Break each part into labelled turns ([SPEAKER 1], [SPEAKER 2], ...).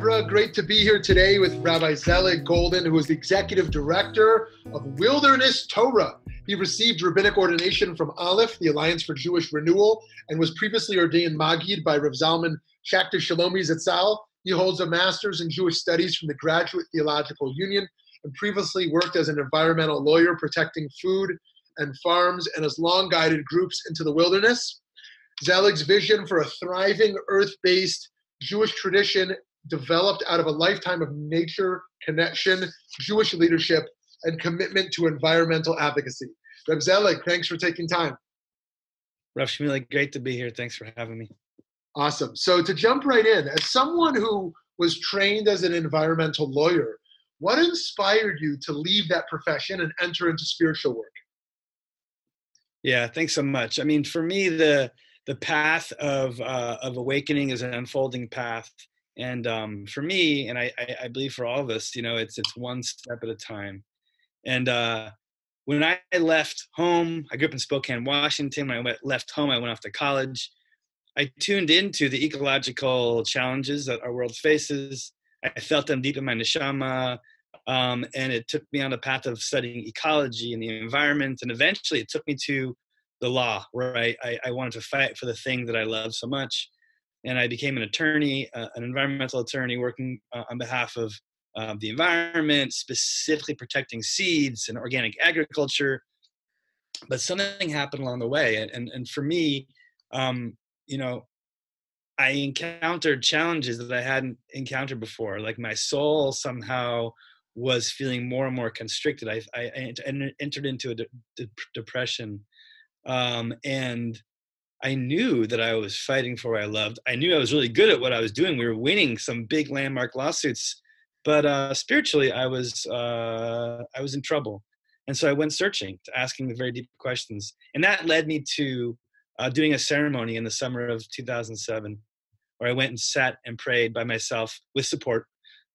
[SPEAKER 1] Great to be here today with Rabbi Zelig Golden, who is the executive director of Wilderness Torah. He received rabbinic ordination from Aleph, the Alliance for Jewish Renewal, and was previously ordained Magid by Rav Zalman Schachter Shalomi. He holds a master's in Jewish studies from the Graduate Theological Union and previously worked as an environmental lawyer protecting food and farms and has long guided groups into the wilderness. Zelig's vision for a thriving earth based Jewish tradition developed out of a lifetime of nature connection, Jewish leadership, and commitment to environmental advocacy. Reb Zelig, thanks for taking time.
[SPEAKER 2] Rav Shmuley, great to be here. Thanks for having me.
[SPEAKER 1] Awesome. So to jump right in, as someone who was trained as an environmental lawyer, what inspired you to leave that profession and enter into spiritual work?
[SPEAKER 2] Yeah, thanks so much. I mean, for me, the the path of uh, of awakening is an unfolding path, and um, for me, and I, I, I believe for all of us, you know, it's it's one step at a time. And uh, when I left home, I grew up in Spokane, Washington. When I went, left home, I went off to college. I tuned into the ecological challenges that our world faces. I felt them deep in my neshama, um, and it took me on a path of studying ecology and the environment. And eventually, it took me to the law, where I, I, I wanted to fight for the thing that I love so much. And I became an attorney, uh, an environmental attorney, working uh, on behalf of um, the environment, specifically protecting seeds and organic agriculture. But something happened along the way, and and, and for me, um, you know, I encountered challenges that I hadn't encountered before. Like my soul somehow was feeling more and more constricted. I, I, I entered into a de- de- depression, um, and I knew that I was fighting for what I loved. I knew I was really good at what I was doing. We were winning some big landmark lawsuits but uh, spiritually i was uh, i was in trouble and so i went searching to asking the very deep questions and that led me to uh, doing a ceremony in the summer of 2007 where i went and sat and prayed by myself with support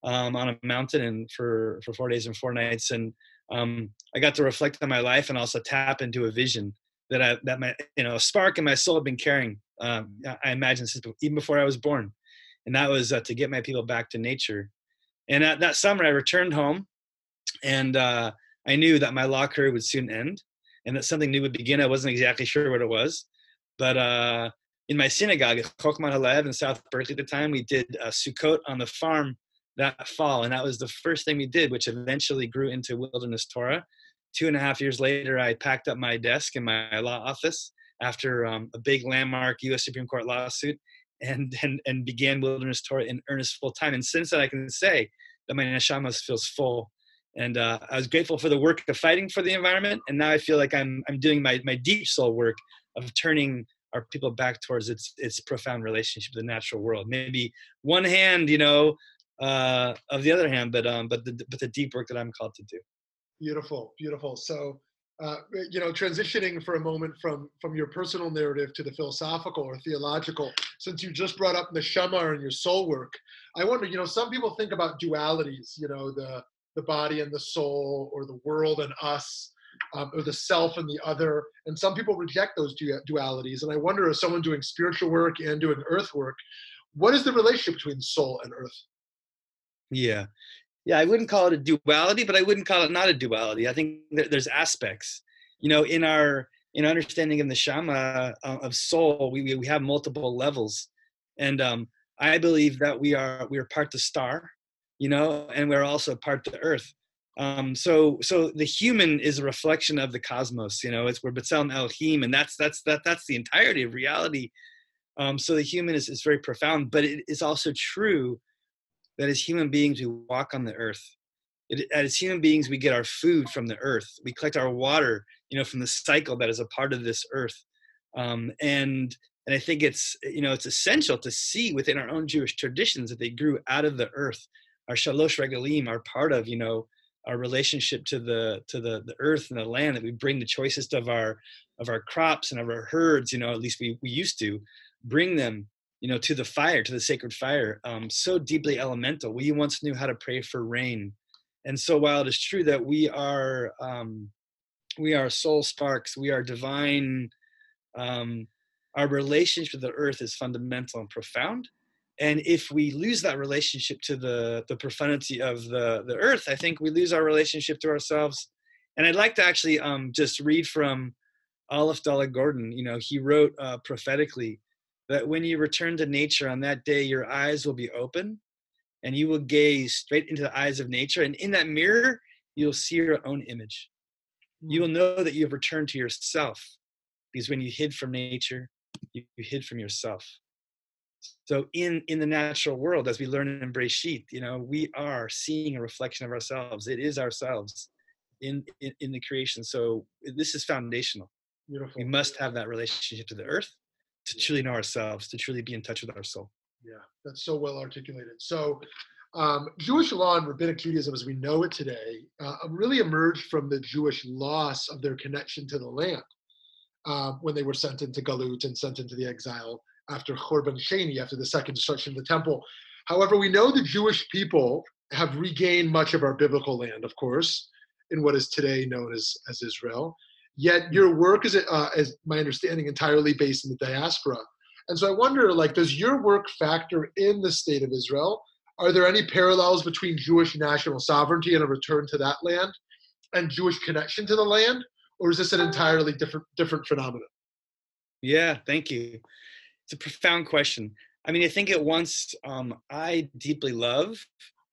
[SPEAKER 2] um, on a mountain and for for four days and four nights and um, i got to reflect on my life and also tap into a vision that i that my you know spark in my soul had been carrying um, i imagine since even before i was born and that was uh, to get my people back to nature and at that summer, I returned home, and uh, I knew that my law career would soon end, and that something new would begin. I wasn't exactly sure what it was, but uh, in my synagogue at Chokhmat Halev in South Berkeley at the time, we did Sukkot on the farm that fall, and that was the first thing we did, which eventually grew into Wilderness Torah. Two and a half years later, I packed up my desk in my law office after um, a big landmark U.S. Supreme Court lawsuit and and and began Wilderness Torah in earnest full time. And since then, I can say that my neshama feels full. And uh, I was grateful for the work of fighting for the environment, and now I feel like I'm I'm doing my my deep soul work of turning our people back towards its its profound relationship with the natural world. Maybe one hand, you know, uh, of the other hand, but um, but the but the deep work that I'm called to do.
[SPEAKER 1] Beautiful, beautiful. So uh, you know, transitioning for a moment from from your personal narrative to the philosophical or theological, since you just brought up the neshama and your soul work, I wonder, you know, some people think about dualities, you know, the the body and the soul, or the world and us, um, or the self and the other, and some people reject those du- dualities. And I wonder, as someone doing spiritual work and doing earth work, what is the relationship between soul and earth?
[SPEAKER 2] Yeah, yeah, I wouldn't call it a duality, but I wouldn't call it not a duality. I think there's aspects, you know, in our in understanding of the shama uh, of soul, we we have multiple levels, and um, I believe that we are we are part the star, you know, and we're also part the earth. Um, so so the human is a reflection of the cosmos, you know. It's we're B'Tselem Elohim, and that's that's that that's the entirety of reality. Um, so the human is, is very profound, but it is also true that as human beings, we walk on the earth. It, as human beings, we get our food from the earth. We collect our water, you know, from the cycle that is a part of this earth. Um, and and I think it's you know it's essential to see within our own Jewish traditions that they grew out of the earth. Our shalosh regalim are part of you know our relationship to the to the the earth and the land that we bring the choicest of our of our crops and of our herds. You know, at least we we used to bring them you know to the fire to the sacred fire um, so deeply elemental. We once knew how to pray for rain. And so while it is true that we are um, we are soul sparks we are divine um, our relationship with the earth is fundamental and profound. And if we lose that relationship to the the profundity of the the earth i think we lose our relationship to ourselves. And i'd like to actually um, just read from aleph dalet gordon you know he wrote uh, prophetically that when you return to nature on that day, your eyes will be open and you will gaze straight into the eyes of nature. And in that mirror, you'll see your own image. You will mm. know that you have returned to yourself because when you hid from nature, you, hid from yourself. So in in the natural world, as we learn in Breshit, you know, we are seeing a reflection of ourselves. It is ourselves in in, in the creation. So this is foundational. Beautiful. We must have that relationship to the earth to truly know ourselves, to truly be in touch with our soul.
[SPEAKER 1] Yeah, that's so well articulated. So, um, Jewish law and rabbinic Judaism, as we know it today, uh, really emerged from the Jewish loss of their connection to the land uh, when they were sent into Galut and sent into the exile after Churban Sheni, after the second destruction of the temple. However, we know the Jewish people have regained much of our biblical land, of course, in what is today known as, as Israel. Yet your work is, uh, as my understanding, entirely based in the diaspora. And so I wonder, like, does your work factor in the state of Israel? Are there any parallels between Jewish national sovereignty and a return to that land, and Jewish connection to the land, or is this an entirely different different phenomenon?
[SPEAKER 2] Yeah, thank you. It's a profound question. I mean, I think at once um, I deeply love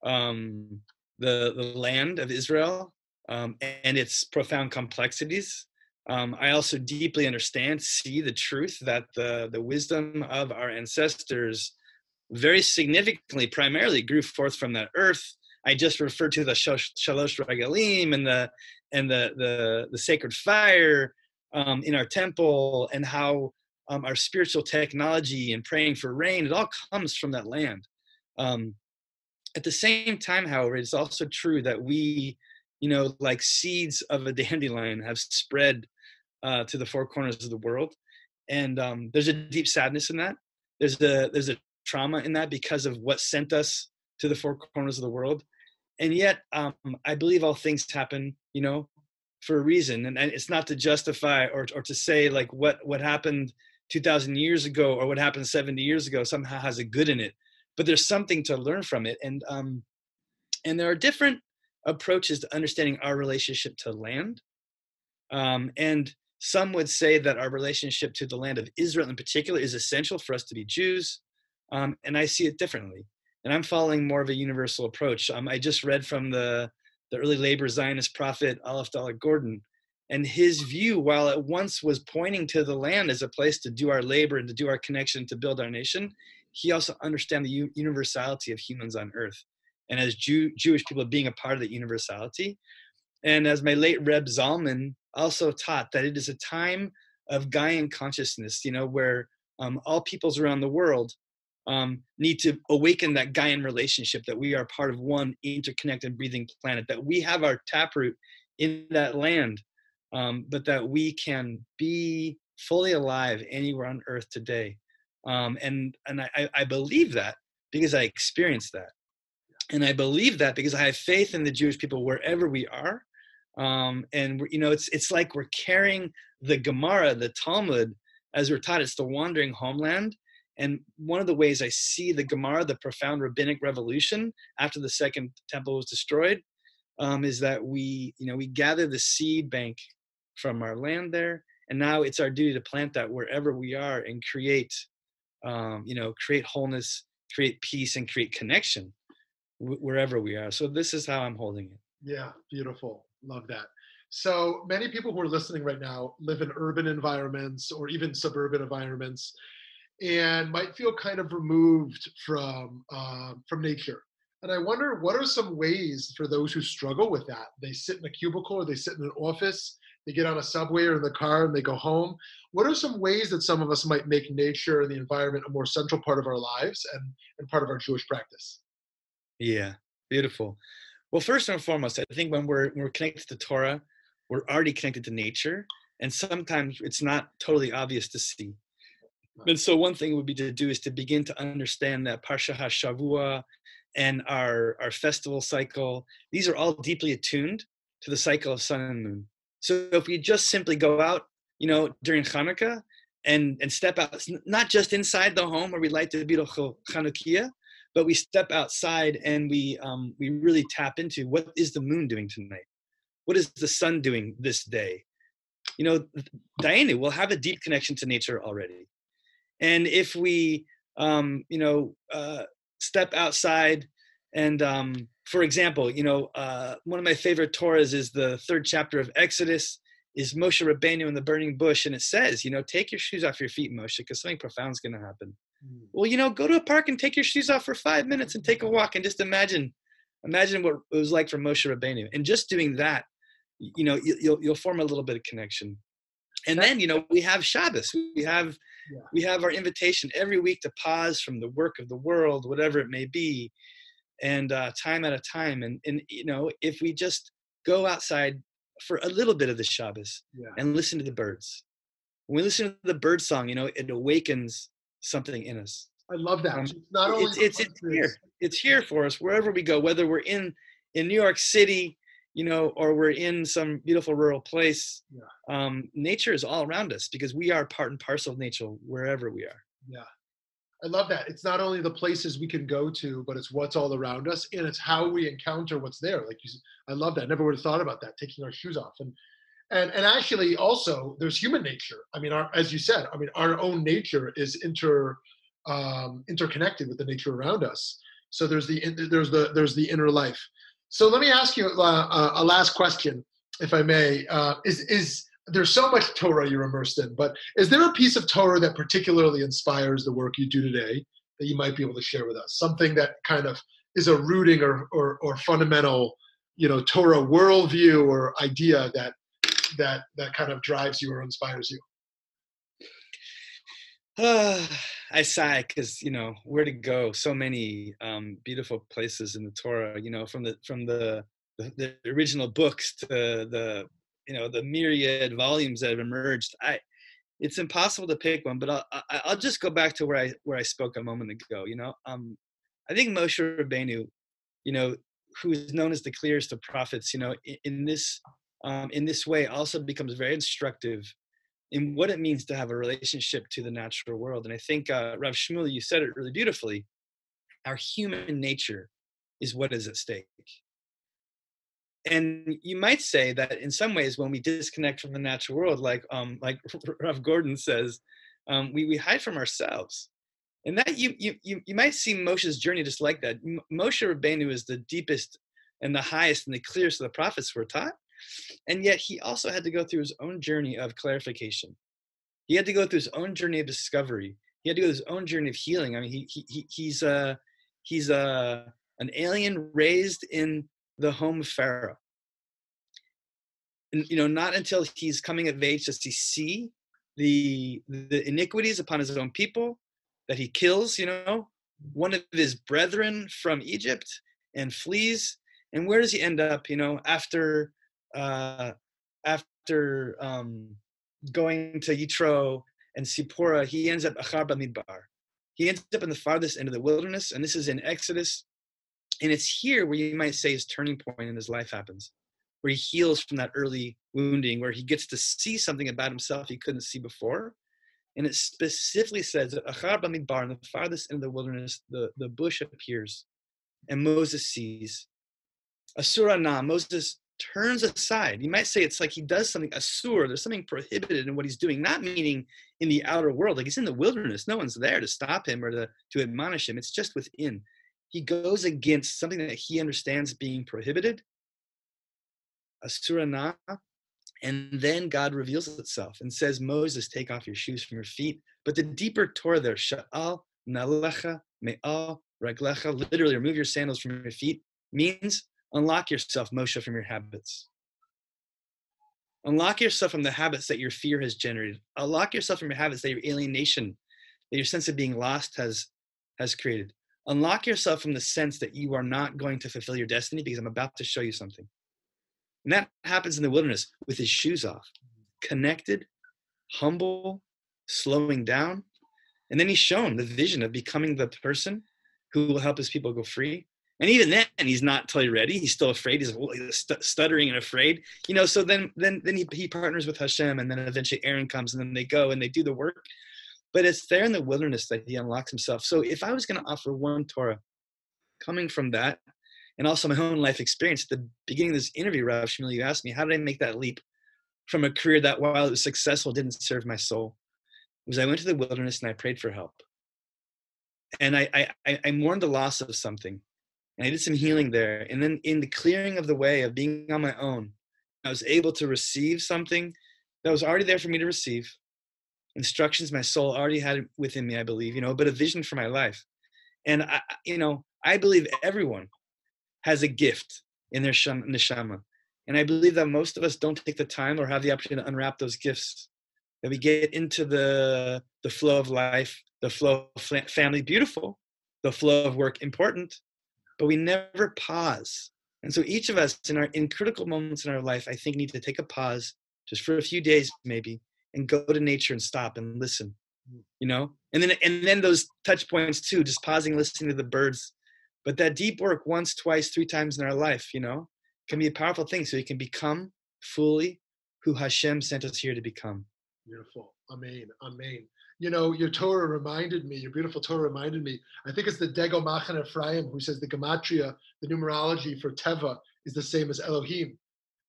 [SPEAKER 2] um, the the land of Israel um, and its profound complexities. Um, I also deeply understand, see the truth that the, the wisdom of our ancestors very significantly, primarily grew forth from that earth. I just referred to the shalosh regalim and the and the the, the sacred fire um, in our temple and how um, our spiritual technology and praying for rain it all comes from that land. Um, at the same time, however, it's also true that we, you know, like seeds of a dandelion, have spread uh, to the four corners of the world, and um, there's a deep sadness in that. There's a there's a trauma in that because of what sent us to the four corners of the world, and yet um, I believe all things happen, you know, for a reason, and, and it's not to justify or or to say like what what happened 2,000 years ago or what happened 70 years ago somehow has a good in it, but there's something to learn from it, and um, and there are different approaches to understanding our relationship to land. Um, and some would say that our relationship to the land of Israel in particular is essential for us to be Jews, um, and I see it differently. And I'm following more of a universal approach. Um, I just read from the, the early labor Zionist prophet Aleph Dalet Gordon, and his view, while it once was pointing to the land as a place to do our labor and to do our connection to build our nation, he also understand the universality of humans on earth, and as Jew- Jewish people being a part of that universality. And as my late Reb Zalman also taught that it is a time of Gaian consciousness, you know, where um, all peoples around the world um, need to awaken that Gaian relationship that we are part of one interconnected breathing planet, that we have our taproot in that land, um, but that we can be fully alive anywhere on earth today. Um, and and I, I believe that because I experienced that. And I believe that because I have faith in the Jewish people wherever we are, um, and you know it's it's like we're carrying the Gemara, the Talmud, as we're taught. It's the wandering homeland. And one of the ways I see the Gemara, the profound rabbinic revolution after the second temple was destroyed, um, is that we, you know, we gather the seed bank from our land there, and now it's our duty to plant that wherever we are and create, um, you know, create wholeness, create peace, and create connection wherever we are. So this is how I'm holding it.
[SPEAKER 1] Yeah, beautiful. Love that. So many people who are listening right now live in urban environments or even suburban environments. and might feel kind of removed from uh, from nature. And I wonder what are some ways for those who struggle with that? They sit in a cubicle or they sit in an office, they get on a subway or in the car and they go home. What are some ways that some of us might make nature and the environment a more central part of our lives and, and part of our Jewish practice?
[SPEAKER 2] Yeah, beautiful. Well, first and foremost, I think when we're when we're connected to Torah, we're already connected to nature, and sometimes it's not totally obvious to see. And so, one thing would be to do is to begin to understand that Parsha HaShavua and our our festival cycle; these are all deeply attuned to the cycle of sun and moon. So, if we just simply go out, you know, during Hanukkah and and step out, not just inside the home where we light the beautiful Chanukiah, but we step outside and we um, we really tap into what is the moon doing tonight? What is the sun doing this day? You know diana will have a deep connection to nature already. And if we um, you know uh, step outside and um, for example you know uh, one of my favorite torahs is the third chapter of exodus is moshe rabbeinu in the burning bush and it says you know take your shoes off your feet moshe because something profound is going to happen. Well, you know, go to a park and take your shoes off for five minutes and take a walk and just imagine, imagine what it was like for Moshe Rabbeinu. And just doing that, you know, you'll you'll form a little bit of connection. And then, you know, we have Shabbos. We have yeah. we have our invitation every week to pause from the work of the world, whatever it may be, and uh, time at a time. And and you know, if we just go outside for a little bit of the Shabbos yeah. and listen to the birds. When we listen to the bird song, you know, it awakens something in us.
[SPEAKER 1] I love that.
[SPEAKER 2] Um, it's not only it's, it's, it's here. It's here for us wherever we go, whether we're in in New York City, you know, or we're in some beautiful rural place. Yeah. Um, nature is all around us because we are part and parcel of nature wherever we are.
[SPEAKER 1] Yeah. I love that. It's not only the places we can go to, but it's what's all around us, and it's how we encounter what's there. Like you, I love that. Never would have thought about that. Taking our shoes off, and and and actually also there's human nature. I mean our, as you said i mean our own nature is inter um, interconnected with the nature around us. So there's the there's the there's the inner life. So let me ask you uh, uh, a last question if i may. Uh, is is there's so much torah you're immersed in but is there a piece of torah that particularly inspires the work you do today that you might be able to share with us? Something that kind of is a rooting or or, or fundamental you know torah worldview or idea that that that kind of drives you or inspires you?
[SPEAKER 2] Uh, I sigh because you know where to go. So many um, beautiful places in the Torah. You know, from the from the, the, the original books to the you know the myriad volumes that have emerged. I it's impossible to pick one, but I'll I'll just go back to where I where I spoke a moment ago. You know, um, I think Moshe Rabbeinu, you know, who is known as the clearest of prophets, you know, in, in this um, in this way also becomes very instructive in what it means to have a relationship to the natural world. And I think, uh, Rav Shmuel, you said it really beautifully. Our human nature is what is at stake. And you might say that in some ways, when we disconnect from the natural world, like um, like Rav Gordon says, um, we, we hide from ourselves. And that you, you you you might see Moshe's journey just like that. Moshe Rabbeinu is the deepest and the highest and the clearest of the prophets we're taught. And yet he also had to go through his own journey of clarification. He had to go through his own journey of discovery. He had to go through his own journey of healing. I mean, he, he, he he's a he's a an alien raised in the home of Pharaoh. And you know, not until he's coming of age does he see the the iniquities upon his own people that he kills. You know, one of his brethren from Egypt and flees. And where does he end up? You know, after uh, after um, going to Yitro and Sipora, he ends up Achar Hamidbar. He ends up in the farthest end of the wilderness, and this is in Exodus. And it's here where you might say his turning point in his life happens, where he heals from that early wounding, where he gets to see something about himself he couldn't see before. And it specifically says that Achar Hamidbar, in the farthest end of the wilderness, the, the bush appears, and Moses sees. Asura Na, Moses turns aside. You might say it's like he does something asur. There's something prohibited in what he's doing, not meaning in the outer world. Like he's in the wilderness. No one's there to stop him or to, to admonish him. It's just within. He goes against something that he understands being prohibited. Asurana. And then God reveals itself and says, Moses, take off your shoes from your feet, But the deeper Torah there, sha'al nalecha me'al raglecha, literally remove your sandals from your feet, means unlock yourself, Moshe, from your habits. Unlock yourself from the habits that your fear has generated. Unlock yourself from your habits that your alienation, that your sense of being lost has, has created. Unlock yourself from the sense that you are not going to fulfill your destiny because I'm about to show you something. And that happens in the wilderness with his shoes off, connected, humble, slowing down. And then he's shown the vision of becoming the person who will help his people go free. And even then, he's not totally ready. He's still afraid. He's stuttering and afraid, you know. So then, then, then he, he partners with Hashem, and then eventually Aaron comes, and then they go and they do the work. But it's there in the wilderness that he unlocks himself. So if I was going to offer one Torah, coming from that, and also my own life experience, at the beginning of this interview, Rav Shmuel, you asked me, how did I make that leap from a career that, while it was successful, didn't serve my soul? was I went to the wilderness and I prayed for help. And I, I, I mourned the loss of something. And I did some healing there. And then in the clearing of the way of being on my own, I was able to receive something that was already there for me to receive. Instructions my soul already had within me, I believe, you know, but a vision for my life. And I, you know, I believe everyone has a gift in their neshama. And I believe that most of us don't take the time or have the opportunity to unwrap those gifts that we get into the the flow of life the flow of family beautiful the flow of work important but we never pause and so each of us in our in critical moments in our life i think need to take a pause just for a few days maybe and go to nature and stop and listen you know and then and then those touch points too just pausing listening to the birds but that deep work once twice three times in our life you know can be a powerful thing so you can become fully who hashem sent us here to become
[SPEAKER 1] Beautiful. Amen. Amen. You know, your Torah reminded me, your beautiful Torah reminded me, I think it's the Degel Machaneh Ephraim who says the Gematria, the numerology for Teva is the same as Elohim.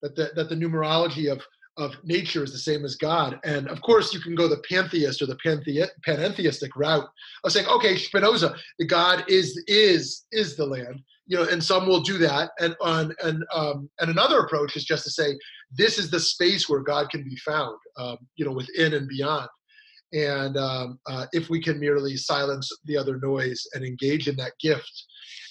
[SPEAKER 1] That the, that the numerology of, of nature is the same as God. And of course, you can go the pantheist or the panthe- panentheistic route of saying, okay, Spinoza, the God is is is the land you know, and some will do that. And on and um, and another approach is just to say this is the space where God can be found, um, you know, within and beyond. And um, uh, if we can merely silence the other noise and engage in that gift,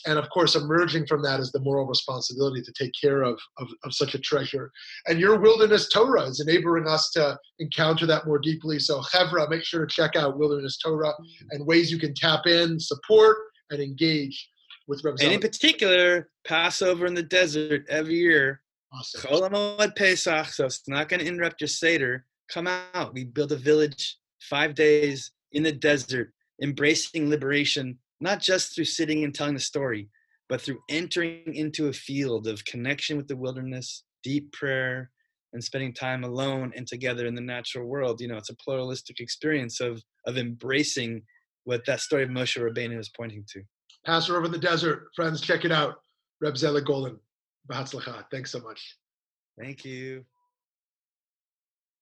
[SPEAKER 1] and of course, emerging from that is the moral responsibility to take care of, of, of such a treasure. And your wilderness Torah is enabling us to encounter that more deeply. So, hevra make sure to check out Wilderness Torah and ways you can tap in, support, and engage with
[SPEAKER 2] And in particular, Passover in the desert every year. Awesome. Pesach, so it's not going to interrupt your Seder. Come out. We build a village five days in the desert, embracing liberation, not just through sitting and telling the story, but through entering into a field of connection with the wilderness, deep prayer, and spending time alone and together in the natural world. You know, it's a pluralistic experience of of embracing what that story of Moshe Rabbeinu is pointing to.
[SPEAKER 1] Passover in the desert. Friends, check it out. Reb Zelig Golden. Thanks so much.
[SPEAKER 2] Thank you.